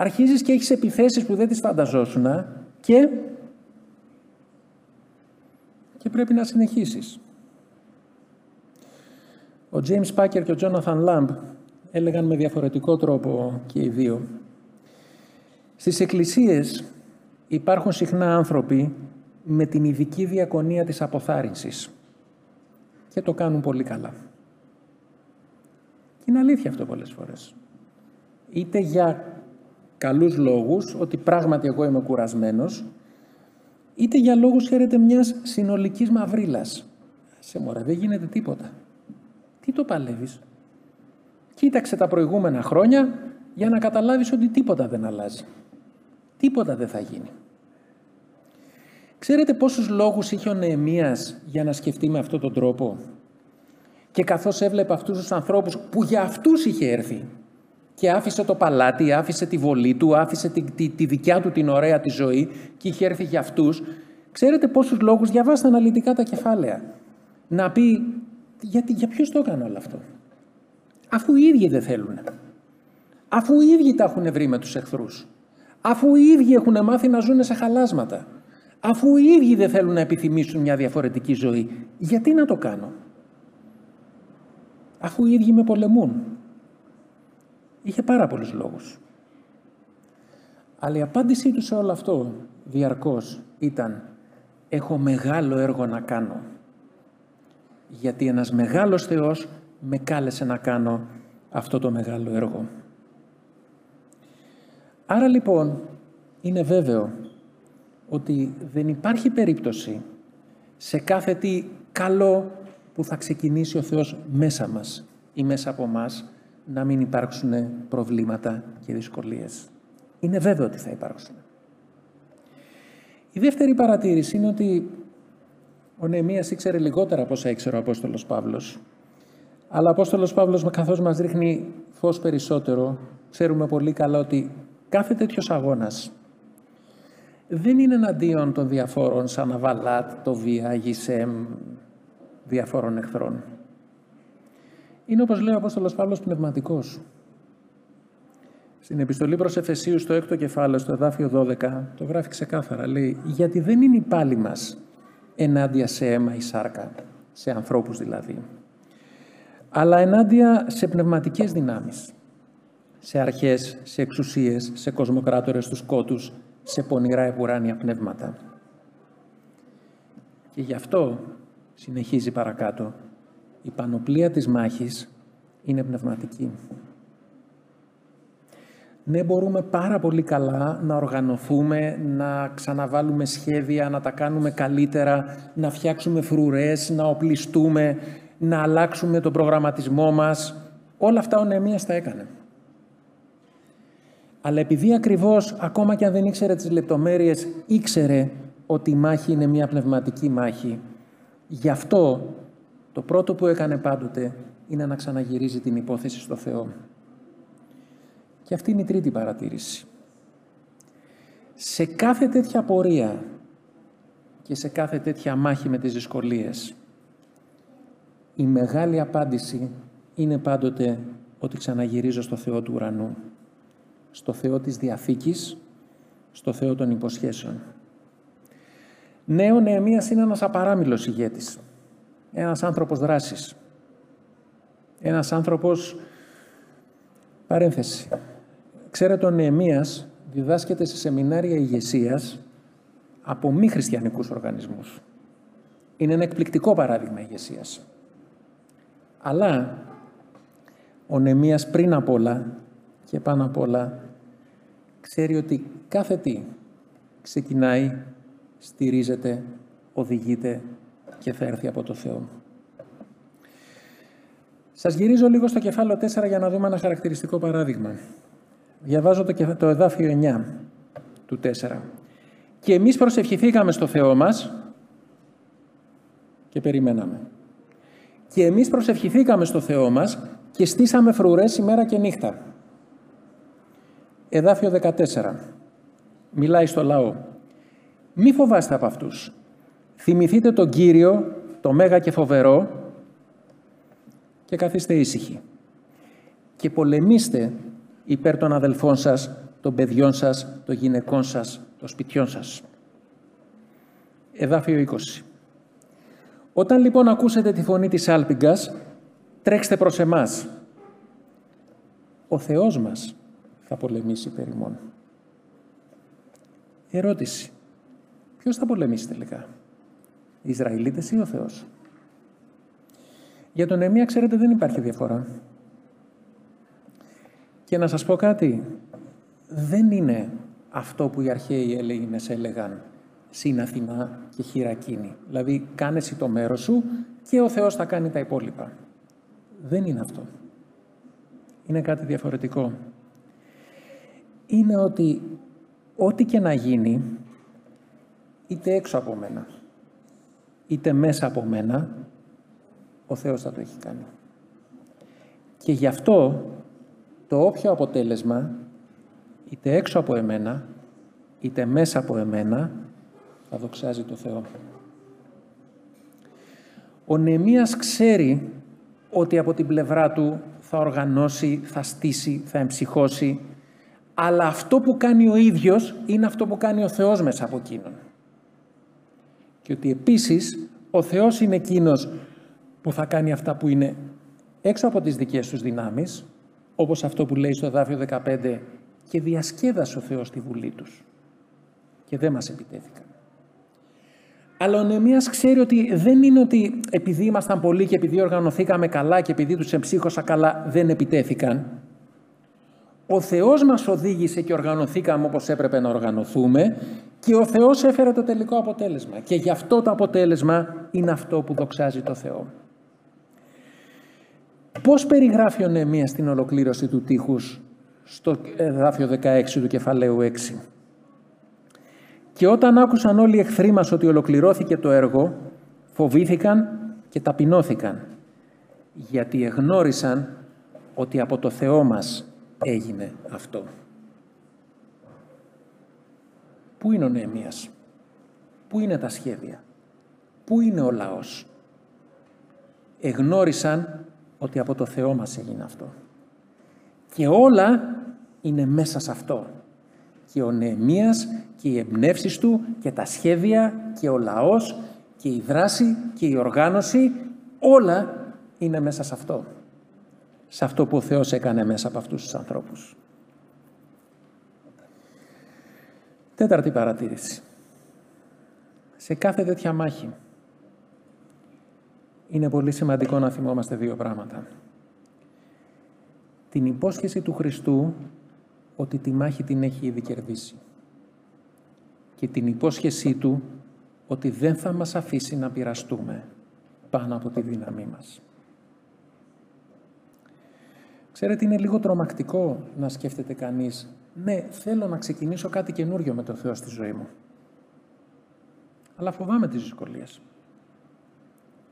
Speaker 1: Αρχίζεις και έχεις επιθέσεις που δεν τις φανταζόσουν και, και πρέπει να συνεχίσεις. Ο James Packer και ο Jonathan Lamb έλεγαν με διαφορετικό τρόπο και οι δύο. Στις εκκλησίες υπάρχουν συχνά άνθρωποι με την ειδική διακονία της αποθάρρυνσης και το κάνουν πολύ καλά. Και είναι αλήθεια αυτό πολλές φορές. Είτε για καλούς λόγους, ότι πράγματι εγώ είμαι κουρασμένος, είτε για λόγους, χαίρεται, μιας συνολικής μαυρίλας. Σε μωρέ, δεν γίνεται τίποτα. Τι το παλεύεις; Κοίταξε τα προηγούμενα χρόνια για να καταλάβεις ότι τίποτα δεν αλλάζει. Τίποτα δεν θα γίνει. Ξέρετε πόσους λόγους είχε ο Νεεμίας για να σκεφτεί με αυτόν τον τρόπο; Και καθώς έβλεπε αυτούς τους ανθρώπους που για αυτούς είχε έρθει και άφησε το παλάτι, άφησε τη βολή του, άφησε τη, τη, τη δικιά του την ωραία τη ζωή και είχε έρθει για αυτούς. Ξέρετε πόσους λόγους, διαβάστε αναλυτικά τα κεφάλαια; Να πει γιατί, για ποιος το έκανε όλο αυτό; Αφού οι ίδιοι δεν θέλουν. Αφού οι ίδιοι τα έχουν βρει με τους εχθρούς. Αφού οι ίδιοι έχουν μάθει να ζουν σε χαλάσματα. Αφού οι ίδιοι δεν θέλουν να επιθυμήσουν μια διαφορετική ζωή. Γιατί να το κάνω; Αφού οι ίδιοι με πολεμούν. Είχε πάρα πολλούς λόγους. Αλλά η απάντησή του σε όλο αυτό διαρκώς ήταν «Έχω μεγάλο έργο να κάνω» γιατί ένας μεγάλος Θεός με κάλεσε να κάνω αυτό το μεγάλο έργο. Άρα λοιπόν είναι βέβαιο ότι δεν υπάρχει περίπτωση σε κάθε τι καλό που θα ξεκινήσει ο Θεός μέσα μας ή μέσα από μας να μην υπάρξουν προβλήματα και δυσκολίες. Είναι βέβαιο ότι θα υπάρξουν. Η δεύτερη παρατήρηση είναι ότι ο Νεεμίας ήξερε λιγότερα από όσα ήξερε ο Απόστολος Παύλος. Αλλά ο Απόστολος Παύλος καθώς μας ρίχνει φως περισσότερο, ξέρουμε πολύ καλά ότι κάθε τέτοιος αγώνας δεν είναι εναντίον των διαφόρων σαν Αβαλάτ, το Βία, Γισέμ, διαφόρων εχθρών. Είναι όπως λέει ο Απόστολος Παύλος πνευματικός. Στην επιστολή προς Εφεσίους στο έκτο κεφάλαιο, στο εδάφιο 12, το γράφει ξεκάθαρα. Λέει, γιατί δεν είναι η πάλι μας ενάντια σε αίμα ή σάρκα, σε ανθρώπους δηλαδή, αλλά ενάντια σε πνευματικές δυνάμεις, σε αρχές, σε εξουσίες, σε κοσμοκράτορες του σκότους, σε πονηρά επουράνια πνεύματα. Και γι' αυτό, συνεχίζει παρακάτω, η πανοπλία της μάχης είναι πνευματική. Ναι, μπορούμε πάρα πολύ καλά να οργανωθούμε, να ξαναβάλουμε σχέδια, να τα κάνουμε καλύτερα, να φτιάξουμε φρουρές, να οπλιστούμε, να αλλάξουμε τον προγραμματισμό μας. Όλα αυτά ο Νεεμίας τα έκανε. Αλλά επειδή ακριβώς, ακόμα και αν δεν ήξερε τις λεπτομέρειες, ήξερε ότι η μάχη είναι μια πνευματική μάχη. Γι' αυτό το πρώτο που έκανε πάντοτε είναι να ξαναγυρίζει την υπόθεση στο Θεό. Και αυτή είναι η τρίτη παρατήρηση. Σε κάθε τέτοια πορεία και σε κάθε τέτοια μάχη με τις δυσκολίες, η μεγάλη απάντηση είναι πάντοτε ότι ξαναγυρίζω στο Θεό του ουρανού, στο Θεό της Διαθήκης, στο Θεό των υποσχέσεων. Ναι, ο Νεεμίας είναι ένας απαράμιλος ηγέτης, ένας άνθρωπος δράσης, ένας άνθρωπος, παρένθεση, Ξέρετε, ο Νεεμίας διδάσκεται σε σεμινάρια ηγεσίας από μη χριστιανικούς οργανισμούς. Είναι ένα εκπληκτικό παράδειγμα ηγεσίας. Αλλά ο Νεεμίας πριν απ' όλα και πάνω απ' όλα ξέρει ότι κάθε τι ξεκινάει, στηρίζεται, οδηγείται και θα έρθει από το Θεό. Σας γυρίζω λίγο στο κεφάλαιο 4 για να δούμε ένα χαρακτηριστικό παράδειγμα. Διαβάζω το, το εδάφιο 9 του 4. Και εμείς προσευχηθήκαμε στο Θεό μας και περιμέναμε. Και εμείς προσευχηθήκαμε στο Θεό μας και στήσαμε φρουρές ημέρα και νύχτα. Εδάφιο 14. Μιλάει στο λαό. Μη φοβάστε από αυτούς. Θυμηθείτε τον Κύριο, το Μέγα και Φοβερό και καθίστε ήσυχοι. Και πολεμήστε υπέρ των αδελφών σας, των παιδιών σας, των γυναικών σας, των σπιτιών σας. Εδάφιο 20. Όταν λοιπόν ακούσετε τη φωνή της άλπιγκας, τρέξτε προς εμάς. Ο Θεός μας θα πολεμήσει περί μόνο. Ερώτηση. Ποιος θα πολεμήσει τελικά; Οι Ισραηλίτες ή ο Θεός. Για τον Εμία, ξέρετε, δεν υπάρχει διαφορά. Και να σας πω κάτι, δεν είναι αυτό που οι αρχαίοι Έλληνες έλεγαν συναθηνά και χειρακίνη. Δηλαδή, κάνε εσύ το μέρος σου και ο Θεός θα κάνει τα υπόλοιπα. Δεν είναι αυτό. Είναι κάτι διαφορετικό. Είναι ότι ό,τι και να γίνει, είτε έξω από μένα, είτε μέσα από μένα, ο Θεός θα το έχει κάνει. Και γι' αυτό το όποιο αποτέλεσμα, είτε έξω από εμένα, είτε μέσα από εμένα, θα δοξάζει το Θεό. Ο Νεμίας ξέρει ότι από την πλευρά του θα οργανώσει, θα στήσει, θα εμψυχώσει, αλλά αυτό που κάνει ο ίδιος είναι αυτό που κάνει ο Θεός μέσα από εκείνον. Και ότι επίσης ο Θεός είναι εκείνος που θα κάνει αυτά που είναι έξω από τις δικές τους δυνάμεις, όπως αυτό που λέει στο δάφιο 15 και διασκέδασε ο Θεός τη βουλή τους και δεν μας επιτέθηκαν. Αλλά ο Νεμίας ξέρει ότι δεν είναι ότι επειδή ήμασταν πολλοί και επειδή οργανωθήκαμε καλά και επειδή τους εμψύχωσα καλά δεν επιτέθηκαν. Ο Θεός μας οδήγησε και οργανωθήκαμε όπως έπρεπε να οργανωθούμε και ο Θεός έφερε το τελικό αποτέλεσμα. Και γι' αυτό το αποτέλεσμα είναι αυτό που δοξάζει το Θεό. Πώς περιγράφει ο Νεεμίας την ολοκλήρωση του τείχους στο εδάφιο 16 του κεφαλαίου 6. Και όταν άκουσαν όλοι οι εχθροί μας ότι ολοκληρώθηκε το έργο, φοβήθηκαν και ταπεινώθηκαν, γιατί εγνώρισαν ότι από το Θεό μας έγινε αυτό. Πού είναι ο Νεεμίας, πού είναι τα σχέδια, πού είναι ο λαός; Εγνώρισαν ότι από το Θεό μας έγινε αυτό. Και όλα είναι μέσα σε αυτό. Και ο Νεεμίας και οι εμπνεύσεις του και τα σχέδια και ο λαός και η δράση και η οργάνωση όλα είναι μέσα σε αυτό. Σε αυτό που ο Θεός έκανε μέσα από αυτούς τους ανθρώπους. Τέταρτη παρατήρηση. Σε κάθε τέτοια μάχη είναι πολύ σημαντικό να θυμόμαστε δύο πράγματα. Την υπόσχεση του Χριστού ότι τη μάχη την έχει ήδη κερδίσει και την υπόσχεσή του ότι δεν θα μας αφήσει να πειραστούμε πάνω από τη δύναμή μας. Ξέρετε, είναι λίγο τρομακτικό να σκέφτεται κανείς «Ναι, θέλω να ξεκινήσω κάτι καινούριο με το Θεό στη ζωή μου». Αλλά φοβάμαι τις δυσκολίες.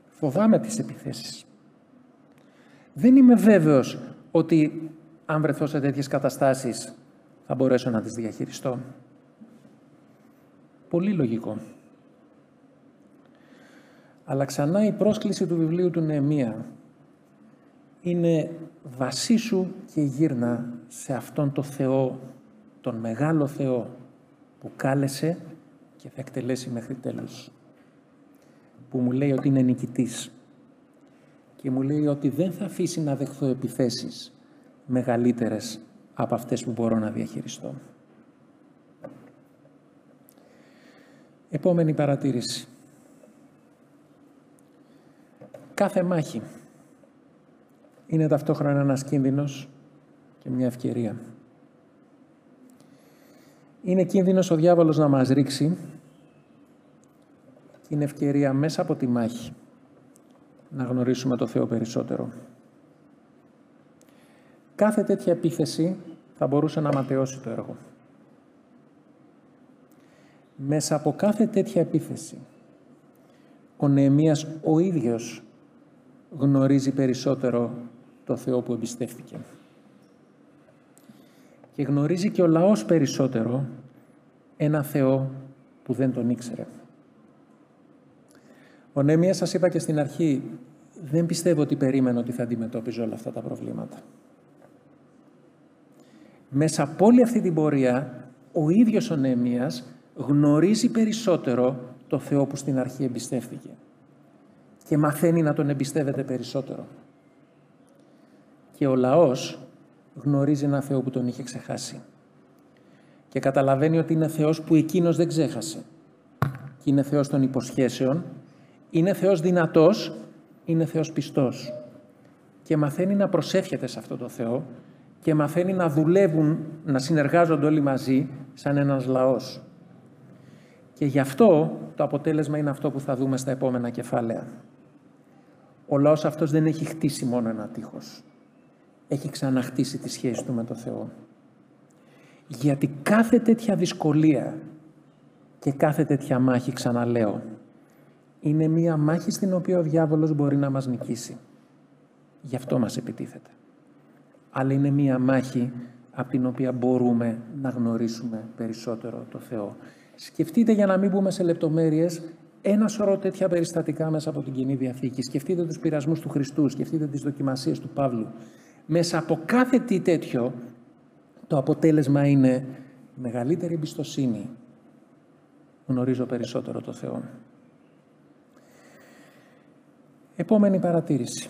Speaker 1: Φοβάμαι τις επιθέσεις. Δεν είμαι βέβαιος ότι αν βρεθώ σε τέτοιες καταστάσεις θα μπορέσω να τις διαχειριστώ. Πολύ λογικό. Αλλά ξανά η πρόσκληση του βιβλίου του Νεεμία είναι βασίσου και γύρνα σε αυτόν τον Θεό, τον μεγάλο Θεό που κάλεσε και θα εκτελέσει μέχρι τέλους. Που μου λέει ότι είναι νικητής και μου λέει ότι δεν θα αφήσει να δεχθώ επιθέσεις μεγαλύτερες από αυτές που μπορώ να διαχειριστώ. Επόμενη παρατήρηση. Κάθε μάχη είναι ταυτόχρονα ένας κίνδυνος και μια ευκαιρία. Είναι κίνδυνος ο διάβολος να μας ρίξει και είναι ευκαιρία μέσα από τη μάχη να γνωρίσουμε το Θεό περισσότερο. Κάθε τέτοια επίθεση θα μπορούσε να ματαιώσει το έργο. Μέσα από κάθε τέτοια επίθεση, ο Νεεμίας ο ίδιος γνωρίζει περισσότερο το Θεό που εμπιστεύτηκε. Και γνωρίζει και ο λαός περισσότερο ένα Θεό που δεν τον ήξερε. Ο Νέμιας, σας είπα και στην αρχή, δεν πιστεύω ότι περίμενε ότι θα αντιμετώπιζε όλα αυτά τα προβλήματα. Μέσα από όλη αυτή την πορεία, ο ίδιος ο Νέμιας γνωρίζει περισσότερο το Θεό που στην αρχή εμπιστεύτηκε και μαθαίνει να τον εμπιστεύεται περισσότερο. Και ο λαός γνωρίζει ένα Θεό που τον είχε ξεχάσει και καταλαβαίνει ότι είναι Θεός που εκείνος δεν ξέχασε. Και είναι Θεός των υποσχέσεων, είναι Θεός δυνατός, είναι Θεός πιστός. Και μαθαίνει να προσεύχεται σε αυτό το Θεό και μαθαίνει να δουλεύουν, να συνεργάζονται όλοι μαζί σαν ένας λαός. Και γι' αυτό το αποτέλεσμα είναι αυτό που θα δούμε στα επόμενα κεφάλαια. Ο λαός αυτός δεν έχει χτίσει μόνο ένα τείχος. Έχει ξαναχτίσει τη σχέση του με το Θεό. Γιατί κάθε τέτοια δυσκολία και κάθε τέτοια μάχη, ξαναλέω, είναι μία μάχη στην οποία ο διάβολος μπορεί να μας νικήσει. Γι' αυτό μας επιτίθεται. Αλλά είναι μία μάχη από την οποία μπορούμε να γνωρίσουμε περισσότερο το Θεό. Σκεφτείτε για να μην μπούμε σε λεπτομέρειες ένα σωρό τέτοια περιστατικά μέσα από την Κοινή Διαθήκη. Σκεφτείτε τους πειρασμούς του Χριστού, σκεφτείτε τις δοκιμασίες του Παύλου. Μέσα από κάθε τι τέτοιο το αποτέλεσμα είναι μεγαλύτερη εμπιστοσύνη. Γνωρίζω περισσότερο το Θεό. Επόμενη παρατήρηση.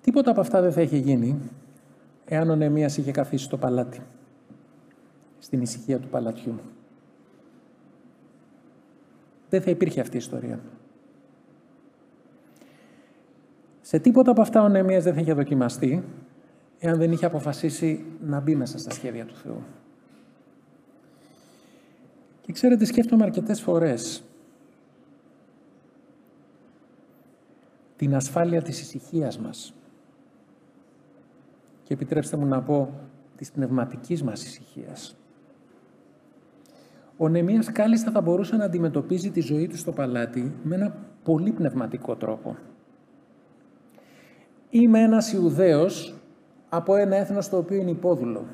Speaker 1: Τίποτα από αυτά δεν θα είχε γίνει εάν ο Νεμίας είχε καθίσει στο παλάτι, στην ησυχία του παλατιού δεν θα υπήρχε αυτή η ιστορία. Σε τίποτα από αυτά ο Νεμίας δεν θα είχε δοκιμαστεί εάν δεν είχε αποφασίσει να μπει μέσα στα σχέδια του Θεού. Και ξέρετε, σκέφτομαι αρκετές φορές την ασφάλεια της ησυχίας μας. Και επιτρέψτε μου να πω της πνευματικής μας ησυχίας ο Νεμίας κάλλιστα θα μπορούσε να αντιμετωπίζει τη ζωή του στο παλάτι με ένα πολύ πνευματικό τρόπο. Είμαι ένας Ιουδαίος από ένα έθνος το οποίο είναι υπόδουλο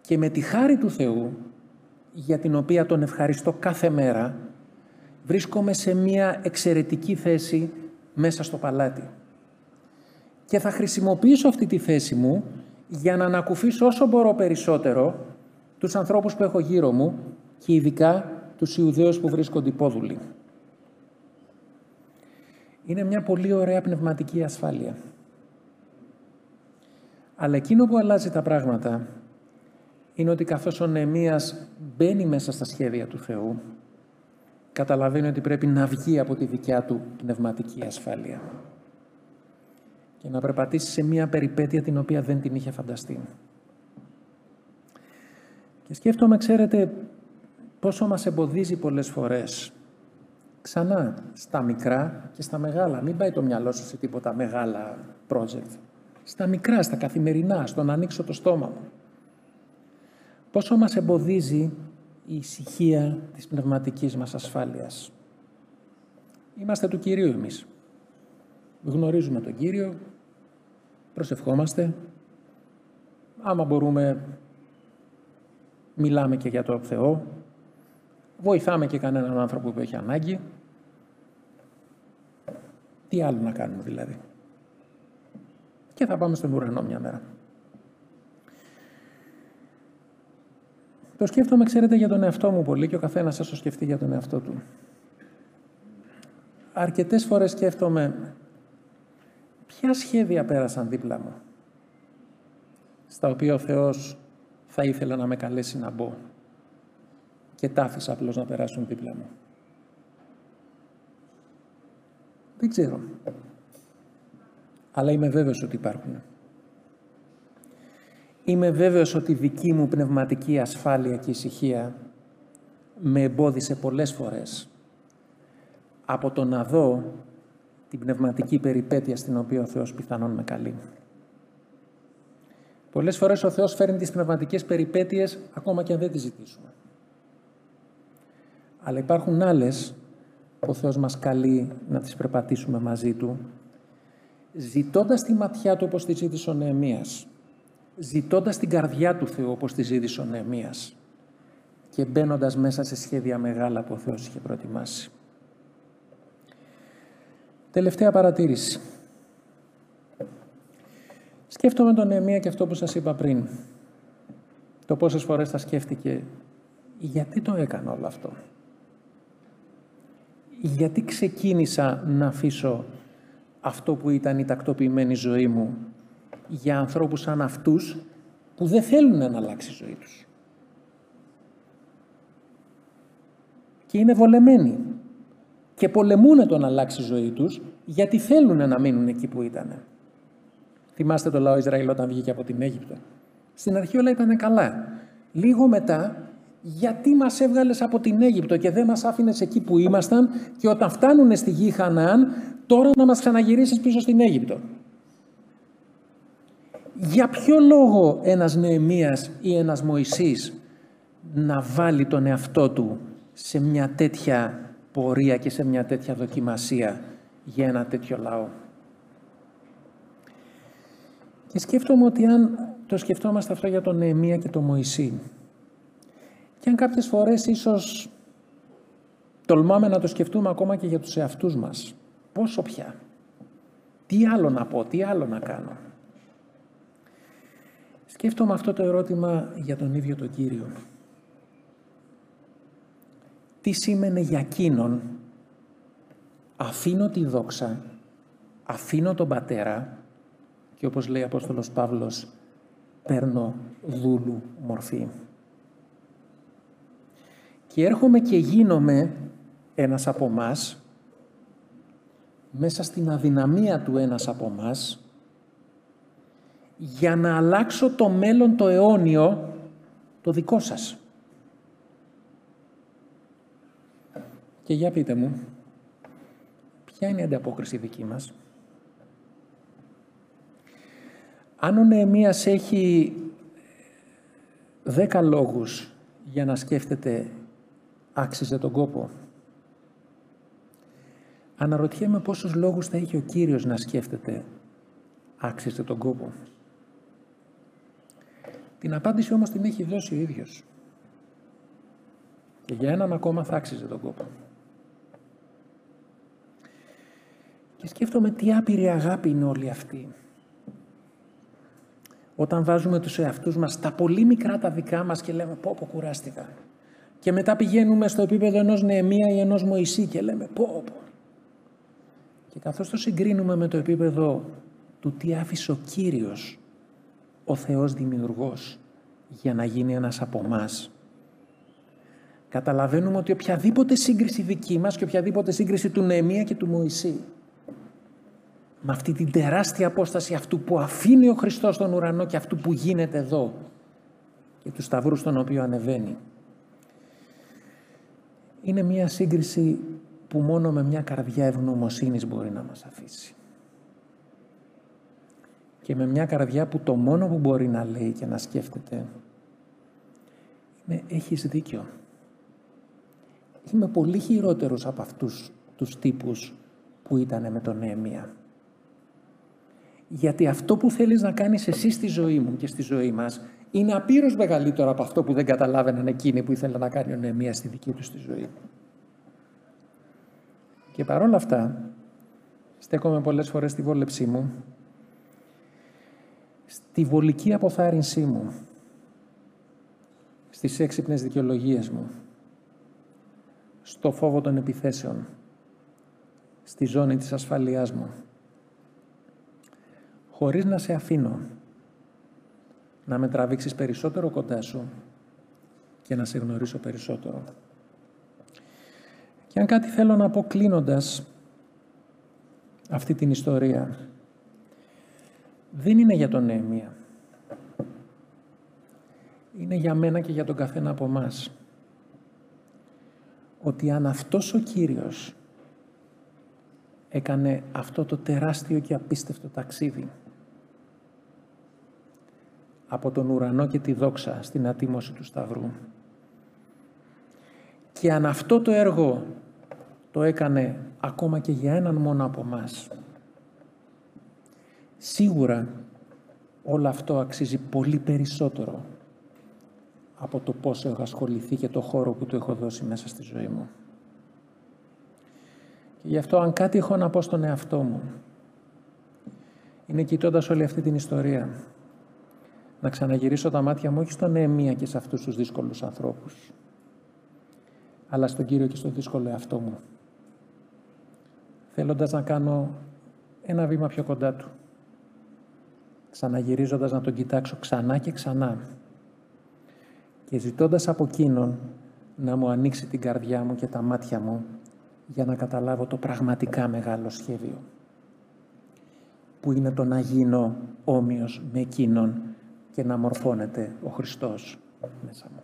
Speaker 1: και με τη χάρη του Θεού, για την οποία τον ευχαριστώ κάθε μέρα, βρίσκομαι σε μια εξαιρετική θέση μέσα στο παλάτι. Και θα χρησιμοποιήσω αυτή τη θέση μου για να ανακουφίσω όσο μπορώ περισσότερο τους ανθρώπους που έχω γύρω μου και ειδικά τους Ιουδαίους που βρίσκονται υπόδουλοι. Είναι μια πολύ ωραία πνευματική ασφάλεια. Αλλά εκείνο που αλλάζει τα πράγματα είναι ότι καθώς ο Νεμίας μπαίνει μέσα στα σχέδια του Θεού, καταλαβαίνει ότι πρέπει να βγει από τη δικιά του πνευματική ασφάλεια. και να περπατήσει σε μια περιπέτεια την οποία δεν την είχε φανταστεί. Και σκέφτομαι, ξέρετε, πόσο μας εμποδίζει πολλές φορές. Ξανά, στα μικρά και στα μεγάλα. Μην πάει το μυαλό σου σε τίποτα μεγάλα project. Στα μικρά, στα καθημερινά, στο να ανοίξω το στόμα μου. Πόσο μας εμποδίζει η ησυχία της πνευματικής μας ασφάλειας. Είμαστε του Κυρίου εμείς. Γνωρίζουμε τον Κύριο, προσευχόμαστε. Άμα μπορούμε, μιλάμε και για τον Θεό. Βοηθάμε και κανέναν άνθρωπο που έχει ανάγκη. Τι άλλο να κάνουμε δηλαδή. Και θα πάμε στον ουρανό μια μέρα. Το σκέφτομαι, ξέρετε, για τον εαυτό μου πολύ και ο καθένας σας το σκεφτεί για τον εαυτό του. Αρκετές φορές σκέφτομαι ποια σχέδια πέρασαν δίπλα μου, στα οποία ο Θεός θα ήθελε να με καλέσει να μπω και τα άφησα απλώς να περάσουν δίπλα μου. Δεν ξέρω. Αλλά είμαι βέβαιος ότι υπάρχουν. Είμαι βέβαιος ότι η δική μου πνευματική ασφάλεια και ησυχία με εμπόδισε πολλές φορές από το να δω την πνευματική περιπέτεια στην οποία ο Θεός πιθανόν με καλεί. Πολλές φορές ο Θεός φέρνει τις πνευματικές περιπέτειες ακόμα και αν δεν τις ζητήσουμε. Αλλά υπάρχουν άλλες που ο Θεός μας καλεί να τις περπατήσουμε μαζί Του, ζητώντας τη ματιά Του όπως τη ζήτησε ο Νεεμίας, ζητώντας την καρδιά του Θεού όπως τη ζήτησε ο Νεεμίας και μπαίνοντας μέσα σε σχέδια μεγάλα που ο Θεός είχε προετοιμάσει. Τελευταία παρατήρηση. Σκέφτομαι τον Νεεμία και αυτό που σας είπα πριν. Το πόσες φορές θα σκέφτηκε γιατί το έκανα όλο αυτό. Γιατί ξεκίνησα να αφήσω αυτό που ήταν η τακτοποιημένη ζωή μου για ανθρώπους σαν αυτούς που δεν θέλουν να αλλάξει η ζωή τους. Και είναι βολεμένοι και πολεμούν το να αλλάξει η ζωή τους γιατί θέλουν να μείνουν εκεί που ήταν. Θυμάστε το λαό Ισραήλ όταν βγήκε από την Αίγυπτο. Στην αρχή όλα ήταν καλά. Λίγο μετά, γιατί μας έβγαλες από την Αίγυπτο και δεν μας άφηνες εκεί που ήμασταν και όταν φτάνουν στη γη Χαναάν, τώρα να μας ξαναγυρίσεις πίσω στην Αίγυπτο. Για ποιο λόγο ένας Νεεμίας ή ένας Μωυσής να βάλει τον εαυτό του σε μια τέτοια πορεία και σε μια τέτοια δοκιμασία για ένα τέτοιο λαό; Και σκέφτομαι ότι αν το σκεφτόμαστε αυτό για τον Νεεμία και τον Μωυσή και αν κάποιες φορές ίσως τολμάμε να το σκεφτούμε ακόμα και για τους εαυτούς μας. Πόσο πια. Τι άλλο να πω, τι άλλο να κάνω. Σκέφτομαι αυτό το ερώτημα για τον ίδιο τον Κύριο. Τι σήμαινε για εκείνον αφήνω τη δόξα, αφήνω τον πατέρα και όπως λέει ο Απόστολος Παύλος παίρνω δούλου μορφή. Και έρχομαι και γίνομαι ένας από μας μέσα στην αδυναμία του ένας από μας για να αλλάξω το μέλλον το αιώνιο το δικό σας. Και για πείτε μου, ποια είναι η ανταπόκριση δική μας; Αν ο Νεεμίας έχει δέκα λόγους για να σκέφτεται άξιζε τον κόπο. Αναρωτιέμαι πόσους λόγους θα έχει ο Κύριος να σκέφτεται άξιζε τον κόπο. Την απάντηση όμως την έχει δώσει ο ίδιος. Και για έναν ακόμα θα άξιζε τον κόπο. Και σκέφτομαι τι άπειρη αγάπη είναι όλη αυτή. Όταν βάζουμε τους εαυτούς μας τα πολύ μικρά τα δικά μας και λέμε πω πω κουράστηκα. Και μετά πηγαίνουμε στο επίπεδο ενός Νεεμία ή ενός Μωυσή και λέμε πω πω. Και καθώς το συγκρίνουμε με το επίπεδο του τι άφησε ο Κύριος ο Θεός Δημιουργός για να γίνει ένας από εμάς. Καταλαβαίνουμε ότι οποιαδήποτε σύγκριση δική μας και οποιαδήποτε σύγκριση του Νεεμία και του Μωυσή με αυτή την τεράστια απόσταση αυτού που αφήνει ο Χριστός στον ουρανό και αυτού που γίνεται εδώ και του σταυρούς στον οποίο ανεβαίνει. Είναι μια σύγκριση που μόνο με μια καρδιά ευγνωμοσύνης μπορεί να μας αφήσει. Και με μια καρδιά που το μόνο που μπορεί να λέει και να σκέφτεται είναι «έχεις δίκιο». Είμαι πολύ χειρότερος από αυτούς τους τύπους που ήταν με τον Νεεμία. Γιατί αυτό που θέλεις να κάνεις εσύ στη ζωή μου και στη ζωή μας είναι απείρως μεγαλύτερο από αυτό που δεν καταλάβαιναν εκείνοι που ήθελαν να κάνει ο Νεεμία στη δική τους τη ζωή. Και παρόλα αυτά, στέκομαι πολλές φορές στη βόλεψή μου, στη βολική αποθάρρυνσή μου, στις έξυπνες δικαιολογίες μου, στο φόβο των επιθέσεων, στη ζώνη της ασφαλείας μου, χωρίς να σε αφήνω να με τραβήξεις περισσότερο κοντά σου και να σε γνωρίσω περισσότερο. Και αν κάτι θέλω να πω κλείνοντας αυτή την ιστορία, δεν είναι για τον Νεεμία. Είναι για μένα και για τον καθένα από μας. Ότι αν αυτός ο Κύριος έκανε αυτό το τεράστιο και απίστευτο ταξίδι από τον ουρανό και τη δόξα στην ατίμωση του Σταυρού. Και αν αυτό το έργο το έκανε ακόμα και για έναν μόνο από μας, σίγουρα όλο αυτό αξίζει πολύ περισσότερο από το πώς έχω ασχοληθεί και το χώρο που του έχω δώσει μέσα στη ζωή μου. Και γι' αυτό αν κάτι έχω να πω στον εαυτό μου, είναι κοιτώντας όλη αυτή την ιστορία, να ξαναγυρίσω τα μάτια μου όχι στον Νεεμία και σε αυτούς τους δύσκολους ανθρώπους, αλλά στον Κύριο και στο δύσκολο εαυτό μου. Θέλοντας να κάνω ένα βήμα πιο κοντά Του. Ξαναγυρίζοντας να Τον κοιτάξω ξανά και ξανά. Και ζητώντας από Εκείνον να μου ανοίξει την καρδιά μου και τα μάτια μου για να καταλάβω το πραγματικά μεγάλο σχέδιο που είναι το να γίνω όμοιος με Εκείνον και να μορφώνεται ο Χριστός μέσα μου.